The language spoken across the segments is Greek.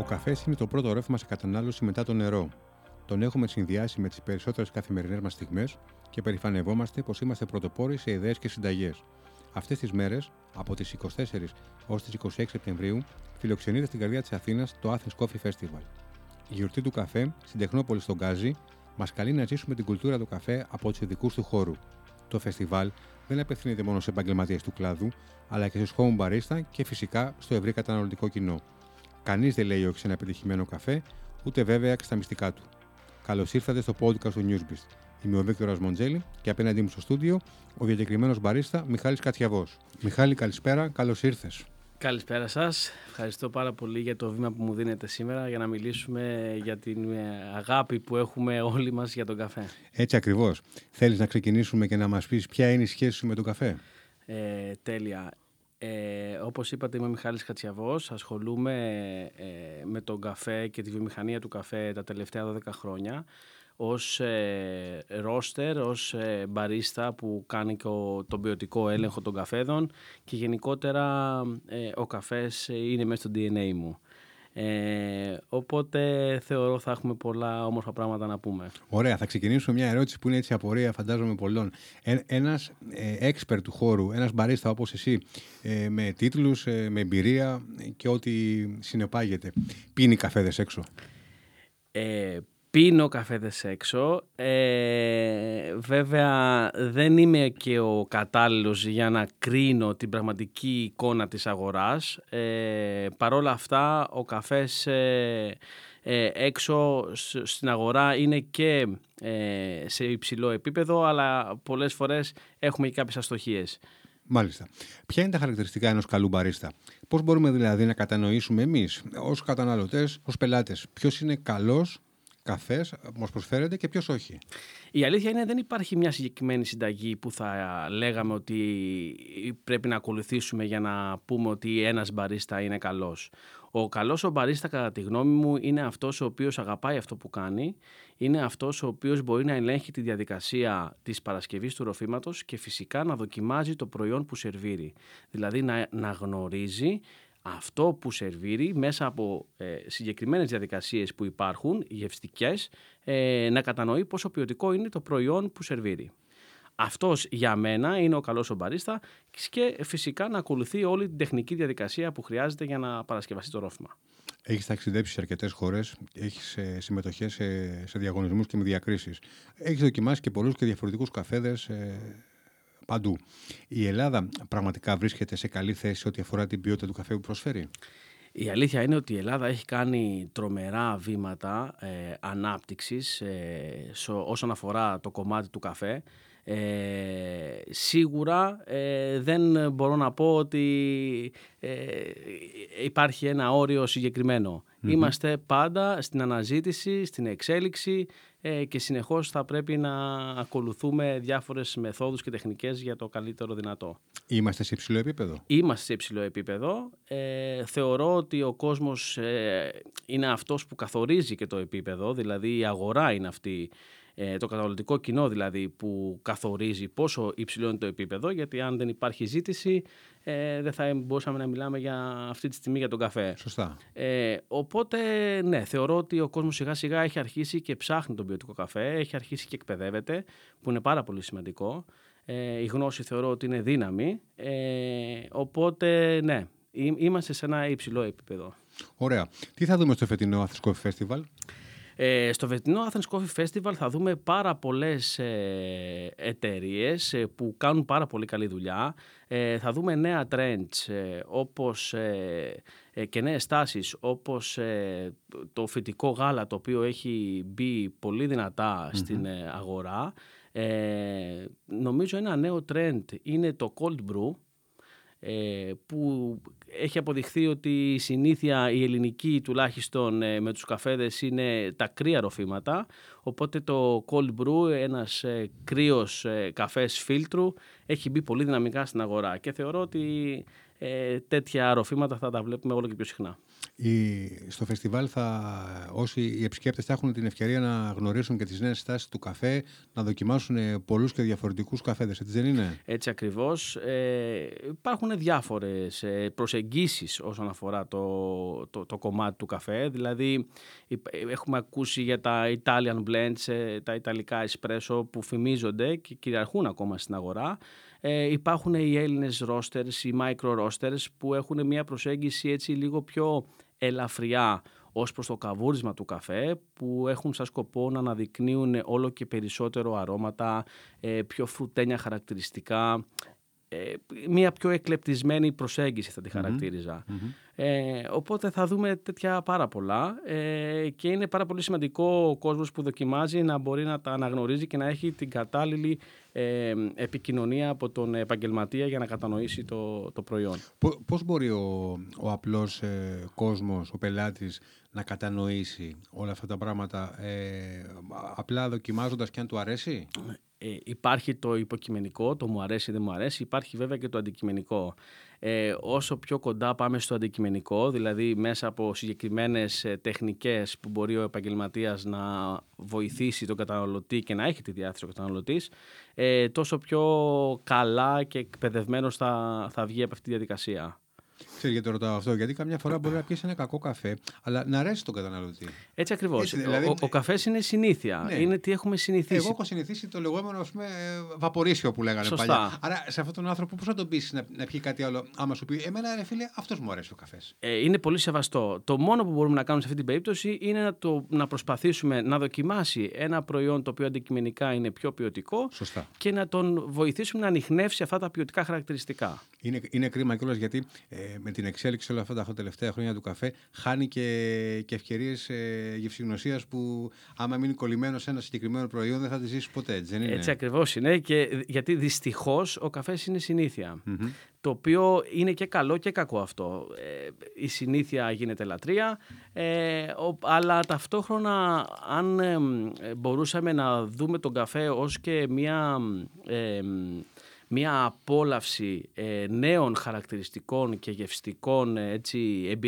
Ο καφές είναι το πρώτο ρεύμα σε κατανάλωση μετά το νερό. Τον έχουμε συνδυάσει με τις περισσότερες καθημερινές μας στιγμές και περηφανευόμαστε πως είμαστε πρωτοπόροι σε ιδέες και συνταγές. Αυτές τις μέρες, από τις 24 ως τις 26 Σεπτεμβρίου, φιλοξενείται στην καρδιά της Αθήνας το Athens Coffee Festival. Η γιορτή του καφέ στην Τεχνόπολη στον Γκάζι μας καλεί να ζήσουμε την κουλτούρα του καφέ από τους ειδικούς του χώρου. Το φεστιβάλ δεν απευθύνεται μόνο σε επαγγελματίες του κλάδου, αλλά και στους home barista και φυσικά στο ευρύ καταναλωτικό κοινό. Κανείς δεν λέει όχι σε ένα επιτυχημένο καφέ, ούτε βέβαια και στα μυστικά του. Καλώς ήρθατε στο podcast του Newsbeast. Είμαι ο Βίκτορας Μοντζέλη και απέναντί μου στο στούντιο ο διακεκριμένος μπαρίστα Μιχάλης Κατιαβός. Μιχάλη, καλησπέρα, καλώς ήρθες. Καλησπέρα σας. Ευχαριστώ πάρα πολύ για το βήμα που μου δίνετε σήμερα για να μιλήσουμε για την ε, αγάπη που έχουμε όλοι μας για τον καφέ. Έτσι ακριβώς. Θέλεις να ξεκινήσουμε και να μας πεις ποια είναι η σχέση σου με τον καφέ; Ε, τέλεια. Ε, όπως είπατε είμαι ο Μιχάλης Κατσιαβός, ασχολούμαι ε, με τον καφέ και τη βιομηχανία του καφέ τα τελευταία 12 χρόνια ως ε, ρόστερ, ως ε, μπαρίστα που κάνει και ο, τον ποιοτικό έλεγχο των καφέδων και γενικότερα ε, ο καφές είναι μέσα στο DNA μου. Ε, οπότε θεωρώ θα έχουμε πολλά όμορφα πράγματα να πούμε. Ωραία, θα ξεκινήσουμε μια ερώτηση που είναι έτσι απορία φαντάζομαι πολλών. Ε, ένας ε, expert του χώρου, ένας μπαρίστα όπως εσύ, ε, με τίτλους, ε, με εμπειρία και ό,τι συνεπάγεται, πίνει καφέδες έξω. Ε, πίνω καφέδες έξω. Ε, βέβαια δεν είμαι και ο κατάλληλος για να κρίνω την πραγματική εικόνα της αγοράς. Ε, παρόλα αυτά ο καφές ε, ε, έξω στην αγορά είναι και ε, σε υψηλό επίπεδο αλλά πολλές φορές έχουμε και κάποιες αστοχίες. Μάλιστα. Ποια είναι τα χαρακτηριστικά ενός καλού μπαρίστα; Πώς μπορούμε δηλαδή να κατανοήσουμε εμείς ως καταναλωτές, ως πελάτες, ποιος είναι καλός καφές μας προσφέρεται και ποιος όχι. Η αλήθεια είναι δεν υπάρχει μια συγκεκριμένη συνταγή που θα λέγαμε ότι πρέπει να ακολουθήσουμε για να πούμε ότι ένας μπαρίστα είναι καλός. Ο καλός ο μπαρίστα, κατά τη γνώμη μου, είναι αυτός ο οποίος αγαπάει αυτό που κάνει, είναι αυτός ο οποίος μπορεί να ελέγχει τη διαδικασία της παρασκευής του ροφήματος και φυσικά να δοκιμάζει το προϊόν που σερβίρει. Δηλαδή να, να γνωρίζει αυτό που σερβίρει μέσα από ε, συγκεκριμένες διαδικασίες που υπάρχουν, γευστικές, ε, να κατανοεί πόσο ποιοτικό είναι το προϊόν που σερβίρει. Αυτός για μένα είναι ο καλός ο μπαρίστα και φυσικά να ακολουθεί όλη την τεχνική διαδικασία που χρειάζεται για να παρασκευαστεί το ρόφημα. Έχεις ταξιδέψει σε αρκετές χώρες, έχεις ε, συμμετοχές σε, σε διαγωνισμούς και με διακρίσεις. Έχεις δοκιμάσει και πολλούς και διαφορετικούς καφέδες ε, παντού. Η Ελλάδα πραγματικά βρίσκεται σε καλή θέση ό,τι αφορά την ποιότητα του καφέ που προσφέρει; Η αλήθεια είναι ότι η Ελλάδα έχει κάνει τρομερά βήματα ε, ανάπτυξης ε, όσον αφορά το κομμάτι του καφέ. Ε, σίγουρα ε, δεν μπορώ να πω ότι ε, υπάρχει ένα όριο Είμαστε πάντα στην αναζήτηση, στην εξέλιξη και συνεχώς θα πρέπει να ακολουθούμε διάφορες μεθόδους και τεχνικές για το καλύτερο δυνατό. Είμαστε σε υψηλό επίπεδο. Είμαστε σε υψηλό επίπεδο. θεωρώ ότι ο κόσμος είναι αυτός που καθορίζει και το επίπεδο, δηλαδή η αγορά είναι αυτή ε, το καταναλωτικό κοινό δηλαδή που καθορίζει πόσο υψηλό είναι το επίπεδο, γιατί αν δεν υπάρχει ζήτηση ε, δεν θα μπορούσαμε να μιλάμε για αυτή τη στιγμή για τον καφέ. Σωστά. Ε, οπότε, ναι, θεωρώ ότι ο κόσμος σιγά σιγά έχει αρχίσει και ψάχνει τον ποιοτικό καφέ, έχει αρχίσει και εκπαιδεύεται, που είναι πάρα πολύ σημαντικό. Ε, η γνώση θεωρώ ότι είναι δύναμη, ε, οπότε, ναι, είμαστε σε ένα υψηλό επίπεδο. Ωραία. Τι θα δούμε στο φετινό Athens Coffee Festival? Ε, στο φετινό Athens Coffee Festival θα δούμε πάρα πολλές ε, εταιρείες ε, που κάνουν πάρα πολύ καλή δουλειά. Ε, θα δούμε νέα trends ε, όπως, και νέες τάσεις όπως το φυτικό γάλα το οποίο έχει μπει πολύ στην αγορά. νομίζω ένα νέο trend είναι το cold brew ε, που έχει αποδειχθεί ότι η συνήθεια η ελληνική τουλάχιστον ε, με τους καφέδες είναι τα κρύα ροφήματα οπότε το cold brew, ένας ε, κρύος καφές φίλτρου έχει μπει πολύ δυναμικά στην αγορά και θεωρώ ότι τέτοια ροφήματα θα τα βλέπουμε όλο και πιο συχνά. Στο φεστιβάλ θα, όσοι οι επισκέπτες θα έχουν την ευκαιρία να γνωρίσουν και τις νέες στάσεις του καφέ, να δοκιμάσουν πολλούς και διαφορετικούς καφέδες, έτσι δεν είναι; Έτσι ακριβώς. Ε, υπάρχουν διάφορες ε, προσεγγίσεις όσον αφορά το, το, το κομμάτι του καφέ. Δηλαδή έχουμε ακούσει για τα Italian blends, ε, τα Ιταλικά espresso που φημίζονται και κυριαρχούν ακόμα στην αγορά. Ε, υπάρχουν οι Έλληνες roasters, οι micro roasters που έχουν μια προσέγγιση έτσι λίγο πιο ελαφριά ως προς το καβούρισμα του καφέ που έχουν σαν σκοπό να αναδεικνύουν όλο και περισσότερο αρώματα, ε, πιο φρουτένια χαρακτηριστικά, ε, μια πιο εκλεπτισμένη προσέγγιση θα τη χαρακτηριζα Ε, οπότε θα δούμε τέτοια πάρα πολλά. Ε, και είναι πάρα πολύ σημαντικό ο κόσμος που δοκιμάζει να μπορεί να τα αναγνωρίζει και να έχει την κατάλληλη ε, επικοινωνία από τον επαγγελματία για να κατανοήσει το, το προϊόν. Πώς μπορεί ο, ο απλός ε, κόσμος, ο πελάτης να κατανοήσει όλα αυτά τα πράγματα ε, απλά δοκιμάζοντας και αν του αρέσει; Ε, υπάρχει το υποκειμενικό, το μου αρέσει, δεν μου αρέσει. Υπάρχει βέβαια και το αντικειμενικό. Ε, όσο πιο κοντά πάμε στο αντικειμενικό, δηλαδή μέσα από συγκεκριμένες ε, τεχνικές που μπορεί ο επαγγελματίας να βοηθήσει τον καταναλωτή και να έχει τη διάθεση ο καταναλωτής, ε, τόσο πιο καλά και εκπαιδευμένος θα, θα βγει από αυτή τη διαδικασία. Ξέρει γιατί το ρωτάω αυτό, γιατί καμιά φορά μπορεί να πιέσει ένα κακό καφέ, αλλά να αρέσει τον καταναλωτή. Έτσι ακριβώς. Δηλαδή... Ο, ο καφές είναι συνήθεια. Ναι. Είναι τι έχουμε συνηθίσει. Εγώ έχω συνηθίσει το λεγόμενο ας πούμε, βαπορίσιο που λέγανε Σωστά. παλιά. Άρα σε αυτόν τον άνθρωπο πώς θα τον πεις να, να πιει κάτι άλλο, άμα σου πει Εμένα, ρε φίλε, αυτός μου αρέσει ο καφές. Ε, είναι πολύ σεβαστό. Το μόνο που μπορούμε να κάνουμε σε αυτή την περίπτωση είναι να, το, να προσπαθήσουμε να δοκιμάσει ένα προϊόν το οποίο αντικειμενικά είναι πιο ποιοτικό Σωστά. και να τον βοηθήσουμε να ανοιχνεύσει αυτά τα ποιοτικά χαρακτηριστικά. Είναι, είναι κρίμα κιόλας γιατί ε, με την εξέλιξη όλα αυτά τα τελευταία χρόνια του καφέ χάνει και, και ευκαιρίες ε, γευσηγνωσία που άμα μείνει κολλημένος σε ένα συγκεκριμένο προϊόν δεν θα τη ζήσει ποτέ. Έτσι, δεν είναι; έτσι ακριβώς είναι. Και, γιατί δυστυχώς ο καφές είναι Το οποίο είναι και καλό και κακό αυτό. Ε, η συνήθεια γίνεται λατρεία, ε, αλλά ταυτόχρονα αν ε, μπορούσαμε να δούμε τον καφέ ως και μια μια απόλαυση ε, νέων χαρακτηριστικών και γευστικών ε, έτσι,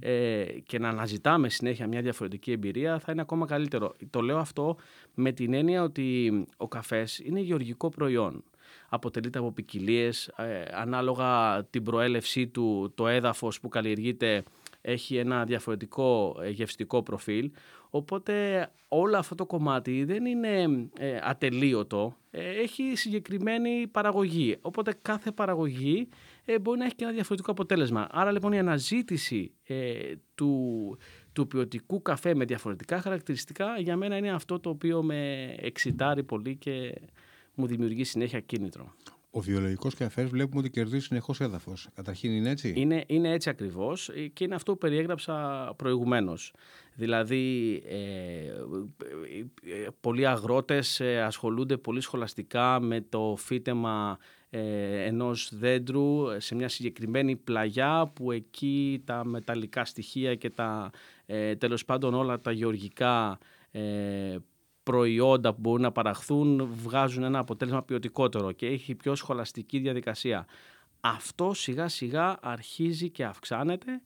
ε, και να αναζητάμε συνέχεια μια διαφορετική εμπειρία θα είναι ακόμα καλύτερο. Το λέω αυτό με την έννοια ότι ο καφές είναι γεωργικό προϊόν. Αποτελείται από ποικιλίες, ανάλογα την προέλευσή του, το έδαφος που καλλιεργείται έχει ένα διαφορετικό γευστικό προφίλ. Οπότε όλο αυτό το κομμάτι δεν είναι ε, ατελείωτο, ε, έχει συγκεκριμένη παραγωγή. Οπότε κάθε παραγωγή ε, μπορεί να έχει και ένα διαφορετικό αποτέλεσμα. Άρα λοιπόν η αναζήτηση του, του ποιοτικού καφέ με διαφορετικά χαρακτηριστικά για μένα είναι αυτό το οποίο με εξητάρει πολύ και μου δημιουργεί συνέχεια κίνητρο. Ο βιολογικός καφές βλέπουμε ότι κερδίζει συνεχώς έδαφος. Καταρχήν είναι έτσι; Είναι, είναι έτσι ακριβώς και είναι αυτό που περιέγραψα προηγουμένως. Δηλαδή, ε, ε πολλοί αγρότες ε, ασχολούνται πολύ σχολαστικά με το φύτεμα ε, ενός δέντρου σε μια συγκεκριμένη πλαγιά που εκεί τα μεταλλικά στοιχεία και τα ε, τέλος πάντων όλα τα γεωργικά προϊόντα που μπορούν να παραχθούν βγάζουν ένα αποτέλεσμα ποιοτικότερο και έχει πιο σχολαστική διαδικασία. Αυτό σιγά σιγά αρχίζει και αυξάνεται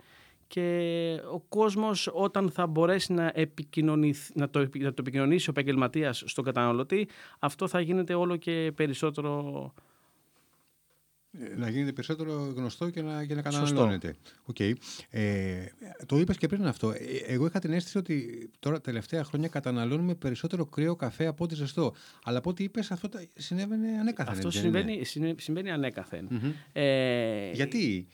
και ο κόσμος όταν θα μπορέσει να, να, το, να το επικοινωνήσει ο επαγγελματίας στον καταναλωτή αυτό θα γίνεται όλο και περισσότερο ε, να γίνεται περισσότερο γνωστό και να, και να καταναλώνεται. Okay. Ε, το είπες και πριν αυτό. Ε, εγώ είχα την αίσθηση ότι τώρα τελευταία χρόνια καταναλώνουμε περισσότερο κρύο καφέ από ό,τι ζεστό. Αλλά από ό,τι είπες αυτό συνέβαινε ανέκαθεν. Αυτό συμβαίνει, συμβαίνει ανέκαθεν. Ε, Γιατί;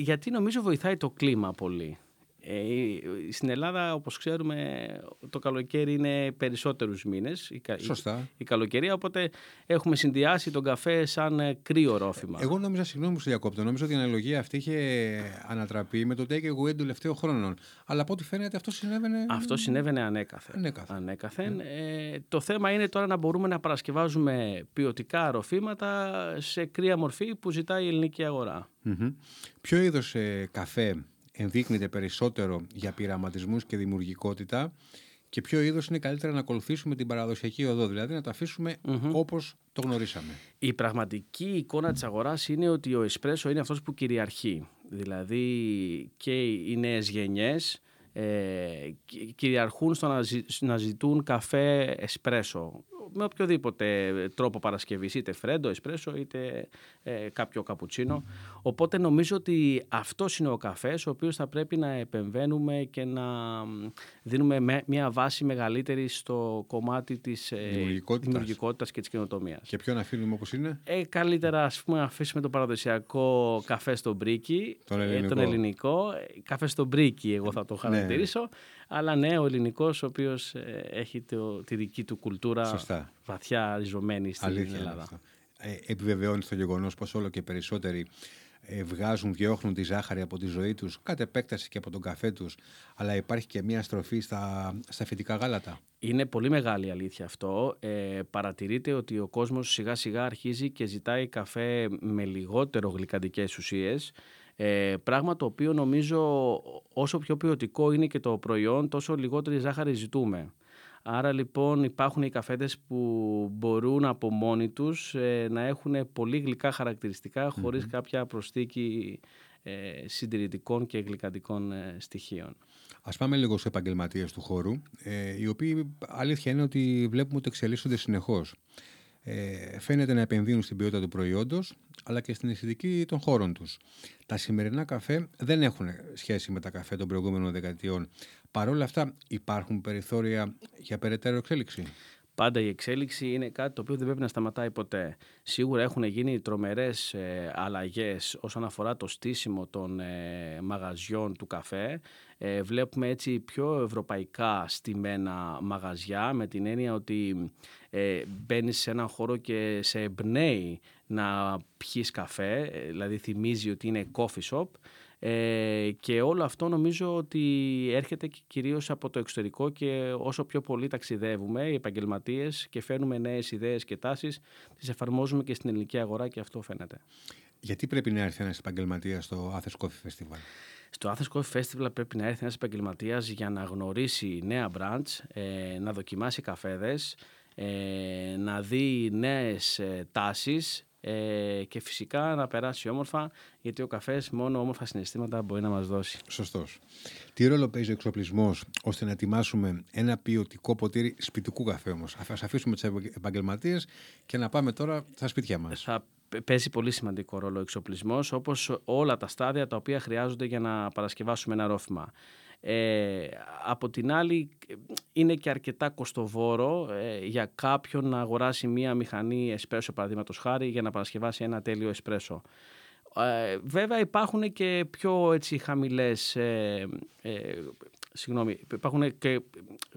Γιατί νομίζω βοηθάει το κλίμα πολύ. Ε, στην Ελλάδα, όπως ξέρουμε, το καλοκαίρι είναι περισσότερους μήνες. Η, Σωστά. Η, καλοκαιρία, οπότε έχουμε συνδυάσει τον καφέ σαν ε, κρύο ρόφημα. Εγώ νόμιζα, συγγνώμη που σε διακόπτω, νόμιζα ότι η αναλογία αυτή είχε ανατραπεί με το take away των τελευταίων χρόνων. Αλλά από ό,τι φαίνεται αυτό συνέβαινε... Αυτό συνέβαινε ανέκαθεν. Ανέκαθεν. ανέκαθεν. Ναι. Ε, το θέμα είναι τώρα να μπορούμε να παρασκευάζουμε ποιοτικά ροφήματα σε κρύα μορφή που ζητάει η ελληνική αγορά. Mm-hmm. Ποιο είδος ε, καφέ ενδείκνυται περισσότερο για πειραματισμούς και δημιουργικότητα και ποιο είδος είναι καλύτερα να ακολουθήσουμε την παραδοσιακή οδό, δηλαδή να το αφήσουμε mm-hmm. όπως το γνωρίσαμε. Η πραγματική εικόνα της αγοράς είναι ότι ο εσπρέσο είναι αυτός που κυριαρχεί. Δηλαδή και οι νέες γενιές ε, κυριαρχούν στο να, ζητούν καφέ εσπρέσο με οποιοδήποτε τρόπο παρασκευής, είτε φρέντο, εσπρέσο, είτε ε, κάποιο καπουτσίνο. Οπότε νομίζω ότι αυτός είναι ο καφές, ο οποίος θα πρέπει να επεμβαίνουμε και να δίνουμε μια βάση μεγαλύτερη στο κομμάτι της ε, δημιουργικότητας και της καινοτομίας. Και ποιον αφήνουμε όπως είναι; Ε, καλύτερα ας πούμε, να αφήσουμε το παραδοσιακό καφέ στο μπρίκι, τον ελληνικό. τον ελληνικό. Καφέ στο μπρίκι, εγώ θα το ναι. Χαρακτηρίσω. Αλλά ναι, ο ελληνικός, ο οποίος ε, έχει το, τη δική του κουλτούρα Σωστά. βαθιά ριζωμένη στην Αλήθεια Ελλάδα. Ε, επιβεβαιώνει το γεγονός πως όλο και περισσότεροι ε, βγάζουν, διώχνουν τη ζάχαρη από τη ζωή τους, κατ' επέκταση και από τον καφέ τους, αλλά υπάρχει και μια στροφή στα, στα φυτικά γάλατα. Είναι πολύ μεγάλη αλήθεια αυτό. Ε, παρατηρείται ότι ο κόσμος σιγά σιγά αρχίζει και ζητάει καφέ με λιγότερο γλυκαντικές ουσίες ε, πράγμα το οποίο νομίζω όσο πιο ποιοτικό είναι και το προϊόν, τόσο λιγότερη ζάχαρη ζητούμε. Άρα λοιπόν υπάρχουν οι καφέτες που μπορούν από μόνοι τους ε, να έχουν πολύ γλυκά χαρακτηριστικά κάποια προσθήκη ε, συντηρητικών και γλυκαντικών ε, στοιχείων. Ας πάμε λίγο σε επαγγελματίες του χώρου, ε, οι οποίοι αλήθεια είναι ότι βλέπουμε ότι εξελίσσονται συνεχώς ε, φαίνεται να επενδύουν στην ποιότητα του προϊόντος αλλά και στην αισθητική των χώρων τους. Τα σημερινά καφέ δεν έχουν σχέση με τα καφέ των προηγούμενων δεκαετιών. Παρ' όλα αυτά υπάρχουν περιθώρια για περαιτέρω εξέλιξη. Πάντα η εξέλιξη είναι κάτι το οποίο δεν πρέπει να σταματάει ποτέ. Σίγουρα έχουν γίνει τρομερές ε, αλλαγές όσον αφορά το στήσιμο των ε, μαγαζιών του καφέ. Ε, βλέπουμε έτσι πιο ευρωπαϊκά στημένα μαγαζιά με την έννοια ότι ε, μπαίνεις σε έναν χώρο και σε εμπνέει να πιείς καφέ, ε, δηλαδή θυμίζει ότι είναι coffee shop ε, και όλο αυτό νομίζω ότι έρχεται κυρίως από το εξωτερικό και όσο πιο πολύ ταξιδεύουμε οι επαγγελματίες και φέρνουμε νέες ιδέες και τάσεις, τις εφαρμόζουμε και στην ελληνική αγορά και αυτό φαίνεται. Γιατί πρέπει να έρθει ένας επαγγελματίας στο Athens Coffee Festival? Στο Athens Coffee Festival πρέπει να έρθει ένας επαγγελματίας για να γνωρίσει νέα branch, ε, να δοκιμάσει καφέδες, ε, να δει νέες ε, τάσεις ε, και φυσικά να περάσει όμορφα, γιατί ο καφές μόνο όμορφα συναισθήματα μπορεί να μας δώσει. Σωστός. Τι ρόλο παίζει ο εξοπλισμός ώστε να ετοιμάσουμε ένα ποιοτικό ποτήρι σπιτικού καφέ όμως; Α αφήσουμε τους επαγγελματίες και να πάμε τώρα στα σπίτια μας. Θα παίζει πολύ σημαντικό ρόλο ο εξοπλισμός, όπως όλα τα στάδια τα οποία χρειάζονται για να παρασκευάσουμε ένα ρόφημα. Ε, από την άλλη είναι και αρκετά κοστοβόρο ε, για κάποιον να αγοράσει μία μηχανή εσπρέσο παραδείγματος χάρη για να παρασκευάσει ένα τέλειο εσπρέσο. Ε, βέβαια υπάρχουν και πιο έτσι χαμηλές ε, ε συγγνώμη, υπάρχουν και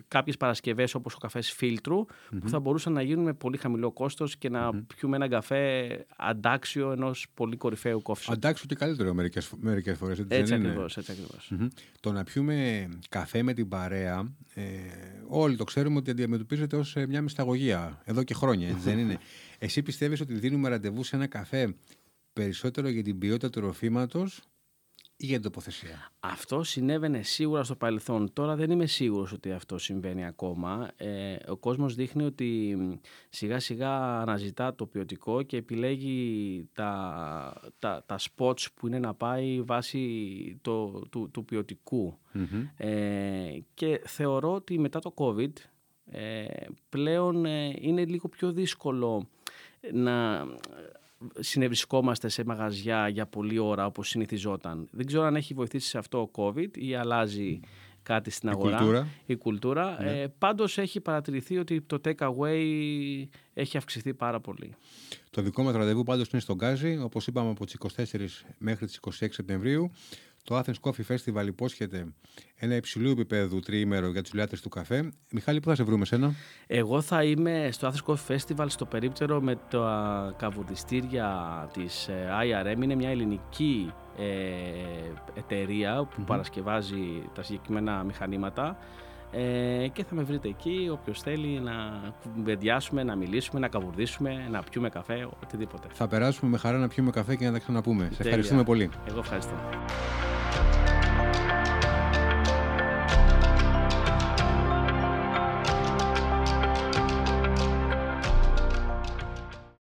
κάποιες παρασκευές όπως ο καφές που θα μπορούσαν να γίνουν με πολύ χαμηλό κόστος και να mm πιούμε έναν καφέ αντάξιο ενός πολύ κορυφαίου κόφη. Αντάξιο και καλύτερο μερικές φορές. Έτσι, έτσι ακριβώς. Έτσι Το να πιούμε καφέ με την παρέα, ε, όλοι το ξέρουμε ότι αντιμετωπίζεται ως ε, μια μυσταγωγία εδώ και χρόνια, έτσι δεν είναι; Εσύ πιστεύεις ότι δίνουμε ραντεβού σε ένα καφέ περισσότερο για την ποιότητα του ροφήματος ή για την τοποθεσία; Αυτό συνέβαινε σίγουρα στο παρελθόν. Τώρα δεν είμαι σίγουρος ότι αυτό συμβαίνει ακόμα. Ε, ο κόσμος δείχνει ότι σιγά σιγά αναζητά το ποιοτικό και επιλέγει τα, τα, τα spots που είναι να πάει βάσει το, του, του ποιοτικου Ε, και θεωρώ ότι μετά το COVID ε, πλέον ε, είναι λίγο πιο δύσκολο να συνευρισκόμαστε σε μαγαζιά για πολλή ώρα όπως συνηθιζόταν. Δεν ξέρω αν έχει βοηθήσει σε αυτό ο COVID ή αλλάζει κάτι στην αγορά. Η κουλτούρα. Η κουλτούρα. Ναι. Ε, πάντως έχει παρατηρηθεί ότι το take away έχει αυξηθεί πάρα πολύ. Το δικό μας ραντεβού πάντως είναι στον Γκάζι, όπως είπαμε από τις 24 μέχρι τις 26 Σεπτεμβρίου. Το Athens Coffee Festival υπόσχεται ένα υψηλού επίπεδου τριήμερο για του λιάτε του καφέ. Μιχάλη, πού θα σε βρούμε σένα; Εγώ θα είμαι στο Athens Coffee Festival στο περίπτερο με τα καβουδιστήρια της ε, IRM. Είναι μια ελληνική ε, εταιρεία που παρασκευάζει τα συγκεκριμένα μηχανήματα. Ε, και θα με βρείτε εκεί όποιος θέλει να κουβεντιάσουμε, να μιλήσουμε, να καβουρδίσουμε, να πιούμε καφέ, οτιδήποτε. Θα περάσουμε με χαρά να πιούμε καφέ και να τα ξαναπούμε. Σε ευχαριστούμε πολύ. Εγώ ευχαριστώ.